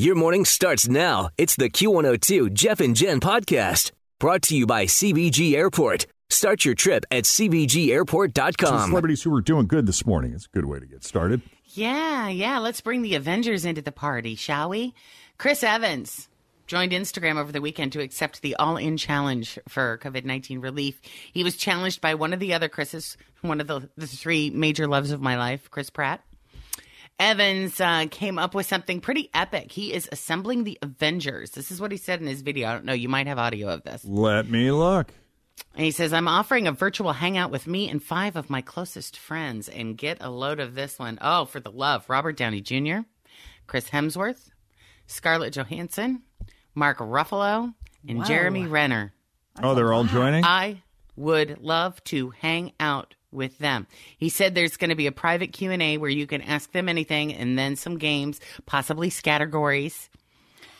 Your morning starts now. It's the Q102 Jeff and Jen podcast brought to you by CVG Airport. Start your trip at Some CVGAirport.com. celebrities who are doing good this morning. It's a good way to get started. Yeah, yeah. Let's bring the Avengers into the party, shall we? Chris Evans joined Instagram over the weekend to accept the all in challenge for COVID 19 relief. He was challenged by one of the other Chris's, one of the, the three major loves of my life, Chris Pratt. Evans uh, came up with something pretty epic. He is assembling the Avengers. This is what he said in his video. I don't know. You might have audio of this. Let me look. And he says, I'm offering a virtual hangout with me and five of my closest friends. And get a load of this one. Oh, for the love. Robert Downey Jr., Chris Hemsworth, Scarlett Johansson, Mark Ruffalo, and Jeremy Renner. Oh, they're all joining? I would love to hang out with them. He said there's going to be a private Q&A where you can ask them anything and then some games, possibly scattergories.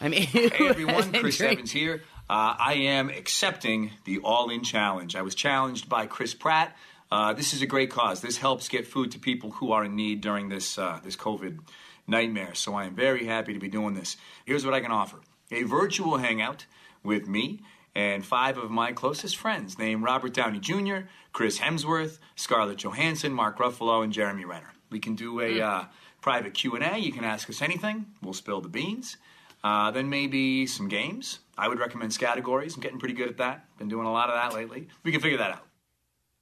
I mean, Hey everyone, Chris Evans here. Uh, I am accepting the All In Challenge. I was challenged by Chris Pratt. Uh, this is a great cause. This helps get food to people who are in need during this uh, this COVID nightmare. So I am very happy to be doing this. Here's what I can offer: a virtual hangout with me and five of my closest friends, named Robert Downey Jr., Chris Hemsworth, Scarlett Johansson, Mark Ruffalo, and Jeremy Renner. We can do a uh, private Q and A. You can ask us anything. We'll spill the beans. Uh, then maybe some games. I would recommend Scattergories. I'm getting pretty good at that. Been doing a lot of that lately. We can figure that out.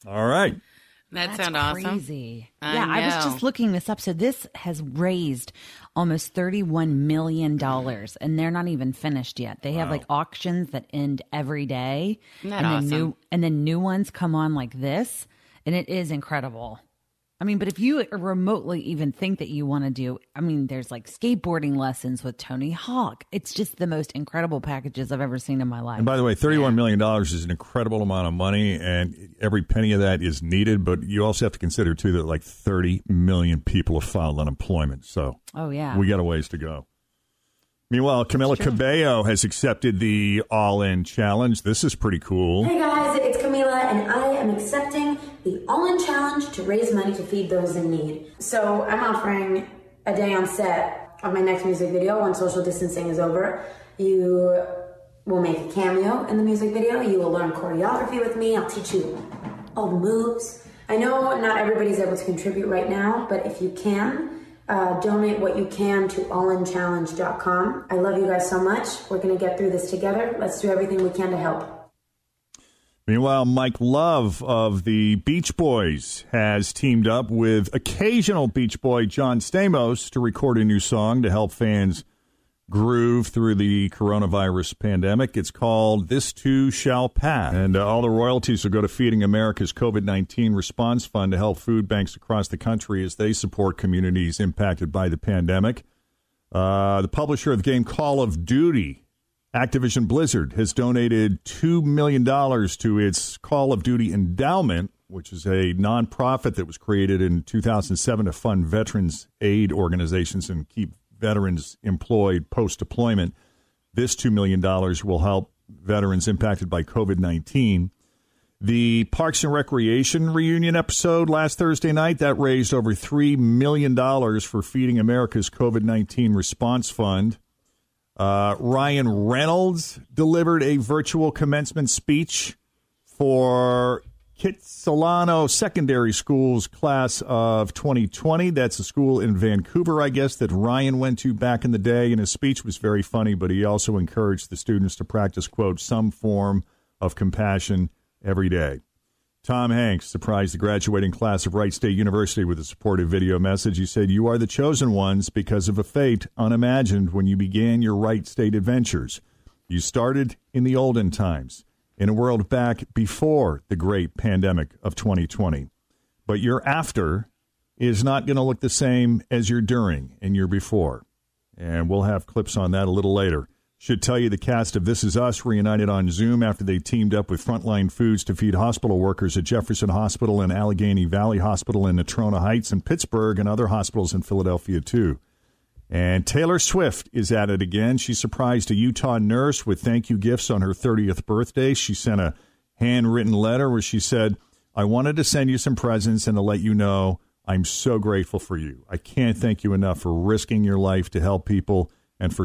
All right. That sounds awesome. crazy. I yeah, I was just looking this up. So this has raised almost thirty-one million dollars, and they're not even finished yet. They have like auctions that end every day, and then new and then new ones come on like this, and it is incredible. I mean, but if you remotely even think that you want to do, I mean, there's like skateboarding lessons with Tony Hawk. It's just the most incredible packages I've ever seen in my life. And by the way, $31 million is an incredible amount of money, and every penny of that is needed. But you also have to consider, too, that like 30 million people have filed unemployment. So oh yeah, we got a ways to go. Meanwhile, Camila Cabello has accepted the All In Challenge. This is pretty cool. Hey guys, it's Camila, and I am accepting the All In Challenge to raise money to feed those in need. So I'm offering a day on set of my next music video when social distancing is over. You will make a cameo in the music video. You will learn choreography with me. I'll teach you all the moves. I know not everybody's able to contribute right now, but if you can, uh, donate what you can to allinchallenge.com. I love you guys so much. We're going to get through this together. Let's do everything we can to help. Meanwhile, Mike Love of the Beach Boys has teamed up with occasional Beach Boy John Stamos to record a new song to help fans groove through the coronavirus pandemic. It's called This Too Shall Pass. And uh, all the royalties will go to Feeding America's COVID 19 Response Fund to help food banks across the country as they support communities impacted by the pandemic. Uh, the publisher of the game Call of Duty Activision Blizzard has donated $2 million to its Call of Duty Endowment, which is a nonprofit that was created in 2007 to fund veterans aid organizations and keep veterans employed post deployment. This $2 million will help veterans impacted by COVID 19. The Parks and Recreation reunion episode last Thursday night that raised over $3 million for Feeding America's COVID 19 Response Fund. Uh, Ryan Reynolds delivered a virtual commencement speech for Kitsilano Secondary School's class of 2020. That's a school in Vancouver, I guess, that Ryan went to back in the day. And his speech was very funny, but he also encouraged the students to practice, quote, some form of compassion every day. Tom Hanks surprised the graduating class of Wright State University with a supportive video message. He said, You are the chosen ones because of a fate unimagined when you began your Wright State adventures. You started in the olden times, in a world back before the great pandemic of 2020. But your after is not going to look the same as your during and your before. And we'll have clips on that a little later. Should tell you the cast of This Is Us reunited on Zoom after they teamed up with Frontline Foods to feed hospital workers at Jefferson Hospital and Allegheny Valley Hospital in Natrona Heights and Pittsburgh and other hospitals in Philadelphia, too. And Taylor Swift is at it again. She surprised a Utah nurse with thank you gifts on her 30th birthday. She sent a handwritten letter where she said, I wanted to send you some presents and to let you know I'm so grateful for you. I can't thank you enough for risking your life to help people and for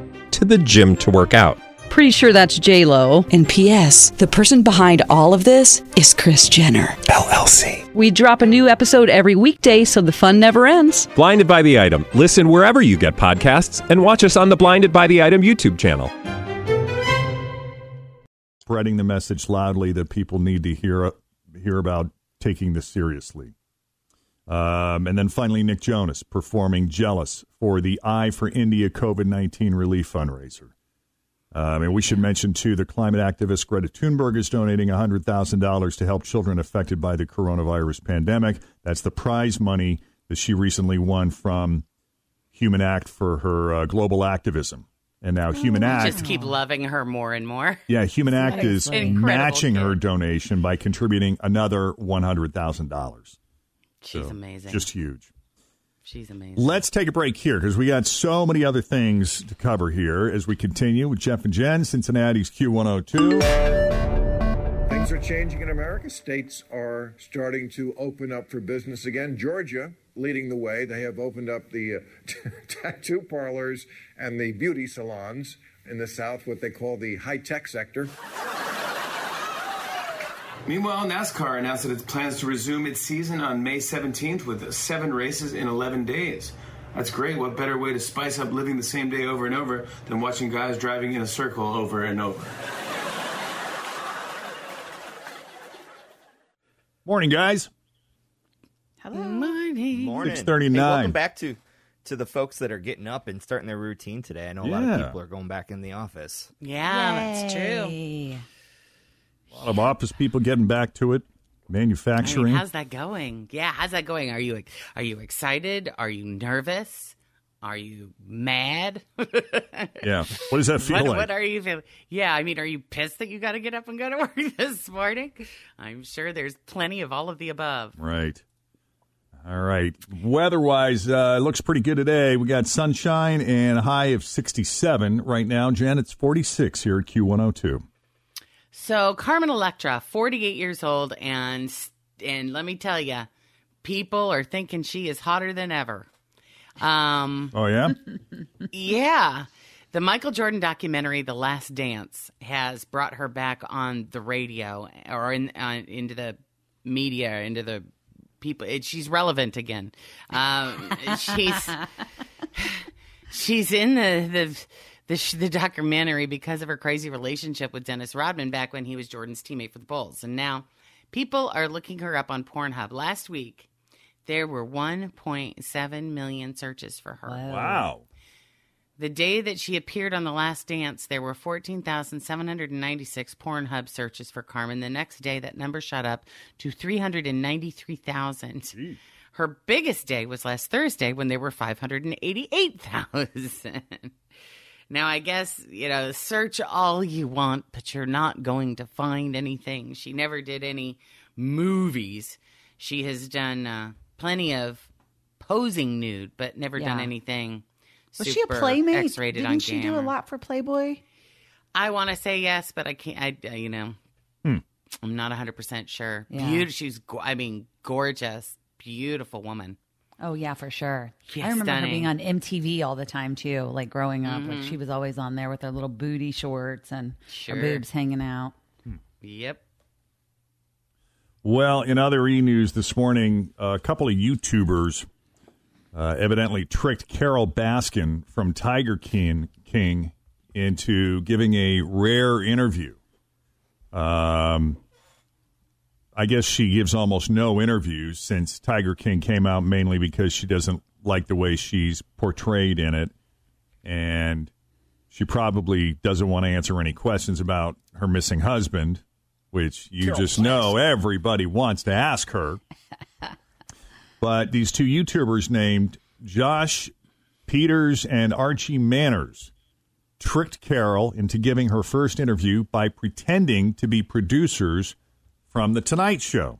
to the gym to work out. Pretty sure that's J Lo. And P.S. The person behind all of this is Kris Jenner LLC. We drop a new episode every weekday, so the fun never ends. Blinded by the item. Listen wherever you get podcasts, and watch us on the Blinded by the Item YouTube channel. spreading the message loudly that people need to hear hear about taking this seriously. Um, and then finally, Nick Jonas performing Jealous for the I for India COVID 19 relief fundraiser. Um, and we should mention, too, the climate activist Greta Thunberg is donating $100,000 to help children affected by the coronavirus pandemic. That's the prize money that she recently won from Human Act for her uh, global activism. And now oh, Human Act. Just keep loving her more and more. Yeah, Human Act is matching her donation by contributing another $100,000. She's so, amazing. Just huge. She's amazing. Let's take a break here because we got so many other things to cover here as we continue with Jeff and Jen, Cincinnati's Q102. Things are changing in America. States are starting to open up for business again. Georgia leading the way. They have opened up the t- uh, tattoo parlors and the beauty salons in the South, what they call the high tech sector. Meanwhile, NASCAR announced that it plans to resume its season on May 17th with seven races in 11 days. That's great. What better way to spice up living the same day over and over than watching guys driving in a circle over and over? Morning, guys. Hello. Morning. Morning. 6:39. Hey, welcome back to to the folks that are getting up and starting their routine today. I know a lot of people are going back in the office. Yeah, that's true. A lot of office people getting back to it. I mean, Manufacturing. how's that going? Yeah, how's that going? Are you are you excited? Are you nervous? Are you mad? yeah. What does that feel what, like? what are you feeling? Yeah, I mean, are you pissed that you got to get up and go to work this morning? I'm sure there's plenty of all of the above. Right. All right. Weather-wise, uh, looks pretty good today. We got sunshine and a high of 67 right now. Jen, it's 46 here at Q102. So Carmen Electra, 48 years old, and and let me tell you, people are thinking she is hotter than ever. Um, Oh, yeah? yeah. The Michael Jordan documentary, The Last Dance, has brought her back on the radio or in, uh, into the media, into the people. It, she's relevant again. Um, she's she's in the the the, sh- the documentary because of her crazy relationship with Dennis Rodman back when he was Jordan's teammate for the Bulls, and now people are looking her up on Pornhub. Last week, there were 1.7 million searches for her. Wow. The day that she appeared on The Last Dance, there were 14,796 Pornhub searches for Carmen. The next day, that number shot up to 393,000. Her biggest day was last Thursday when there were 588,000. now, I guess, you know, search all you want, but you're not going to find anything. She never did any movies. She has done uh, plenty of posing nude, but never done anything. Was she a playmate? X-rated Didn't on she do a lot for Playboy? I want to say yes, but I can't. I uh, you know, Hmm. I'm not 100 percent sure. Yeah. Beautiful. She's. I mean, gorgeous, beautiful woman. Oh yeah, for sure. Yeah, I remember her being on MTV all the time too, like growing up. Like Mhm. she was always on there with her little booty shorts and Sure. her boobs hanging out. Yep. Well, in other e news this morning, a couple of YouTubers uh, evidently tricked Carole Baskin from Tiger King, King into giving a rare interview. Um, I guess she gives almost no interviews since Tiger King came out mainly because she doesn't like the way she's portrayed in it. And she probably doesn't want to answer any questions about her missing husband, which you Carole just know everybody wants to ask her. but these two YouTubers named Josh Pieters and Archie Manners tricked Carole into giving her first interview by pretending to be producers from The Tonight Show.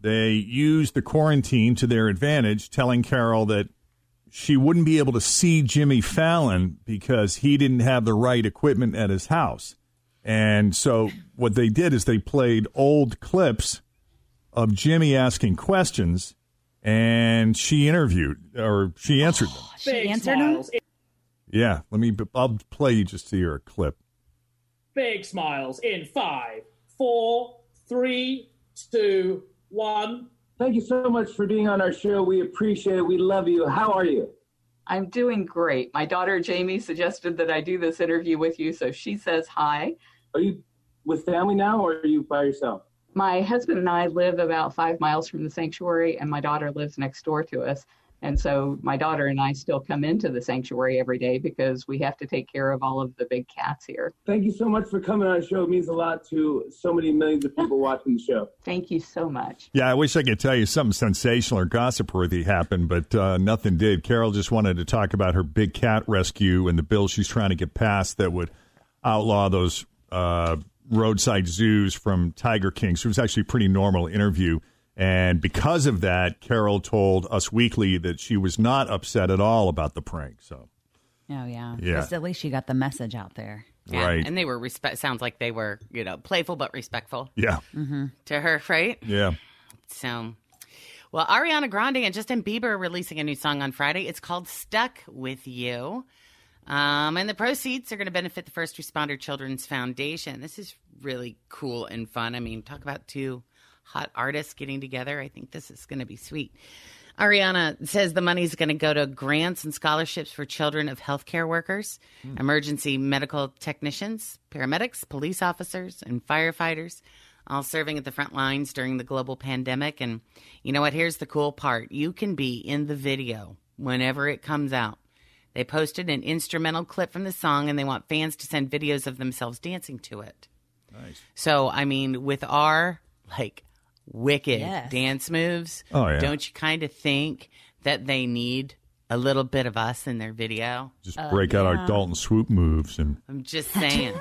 They used the quarantine to their advantage, telling Carole that she wouldn't be able to see Jimmy Fallon because he didn't have the right equipment at his house. And so what they did is they played old clips of Jimmy asking questions and she interviewed or she answered them. She Big answered smiles. him? Yeah, let me I'll play you just to hear a clip. Big smiles in five, four, three, two, one. Thank you so much for being on our show. We appreciate it. We love you. How are you? I'm doing great. My daughter Jamie suggested that I do this interview with you, so she says hi. Are you with family now or are you by yourself? My husband and I live about five miles from the sanctuary, and my daughter lives next door to us. And so my daughter and I still come into the sanctuary every day because we have to take care of all of the big cats here. Thank you so much for coming on the show. It means a lot to so many millions of people watching the show. Thank you so much. Yeah, I wish I could tell you something sensational or gossip worthy happened, but uh, nothing did. Carole just wanted to talk about her big cat rescue and the bill she's trying to get passed that would outlaw those uh, roadside zoos from Tiger King. So it was actually a pretty normal interview. And because of that, Carole told Us Weekly that she was not upset at all about the prank. So, Oh yeah. Yeah. At least she got the message out there. Yeah, Right. And they were respect. Sounds like they were, you know, playful but respectful yeah. Mm-hmm. to her, right? Yeah. So, well, Ariana Grande and Justin Bieber are releasing a new song on Friday. It's called "Stuck with You," um, and the proceeds are going to benefit the First Responder Children's Foundation. This is really cool and fun. I mean, talk about two hot artists getting together. I think this is going to be sweet. Ariana says the money is going to go to grants and scholarships for children of healthcare workers, hmm. emergency medical technicians, paramedics, police officers, and firefighters, all serving at the front lines during the global pandemic. And you know what? Here's the cool part you can be in the video whenever it comes out. They posted an instrumental clip from the song and they want fans to send videos of themselves dancing to it. Nice. So, I mean, with our like wicked Yes. dance moves, Oh, yeah. don't you kind of think that they need a little bit of us in their video? Just break out our Dalton swoop moves and I'm just saying.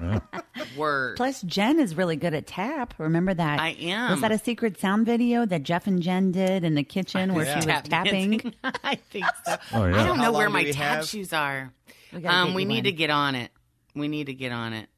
Word. Plus, Jen is really good at tap. Remember that? I am. Was that a secret sound video that Jeff and Jen did in the kitchen where Yeah. she was Tap tapping? I think so. Oh, yeah. I don't How know where do my we tap have? shoes are. We gotta Um, we need one. to get on it. We need to get on it.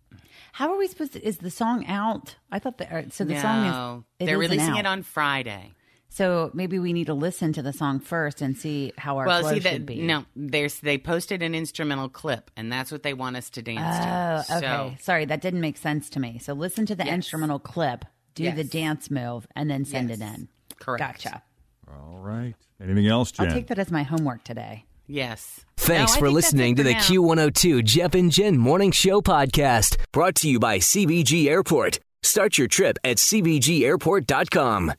How are we supposed to? Is the song out? I thought that. So the song is. it they're isn't releasing out. it on Friday. So maybe we need to listen to the song first and see how our well, flow see should that be. no, there's they posted an instrumental clip, and that's what they want us to dance Oh, to. Oh, okay. Sorry, that didn't make sense to me. So listen to the Yes. instrumental clip, do the dance move, and then send it in. Correct. Gotcha. all right. Anything else, Jen? I'll take that as my homework today. Yes. Thanks No, for listening it to for the. Q102 Jeff and Jen Morning Show podcast, brought to you by CVG Airport. Start your trip at CVGAirport.com.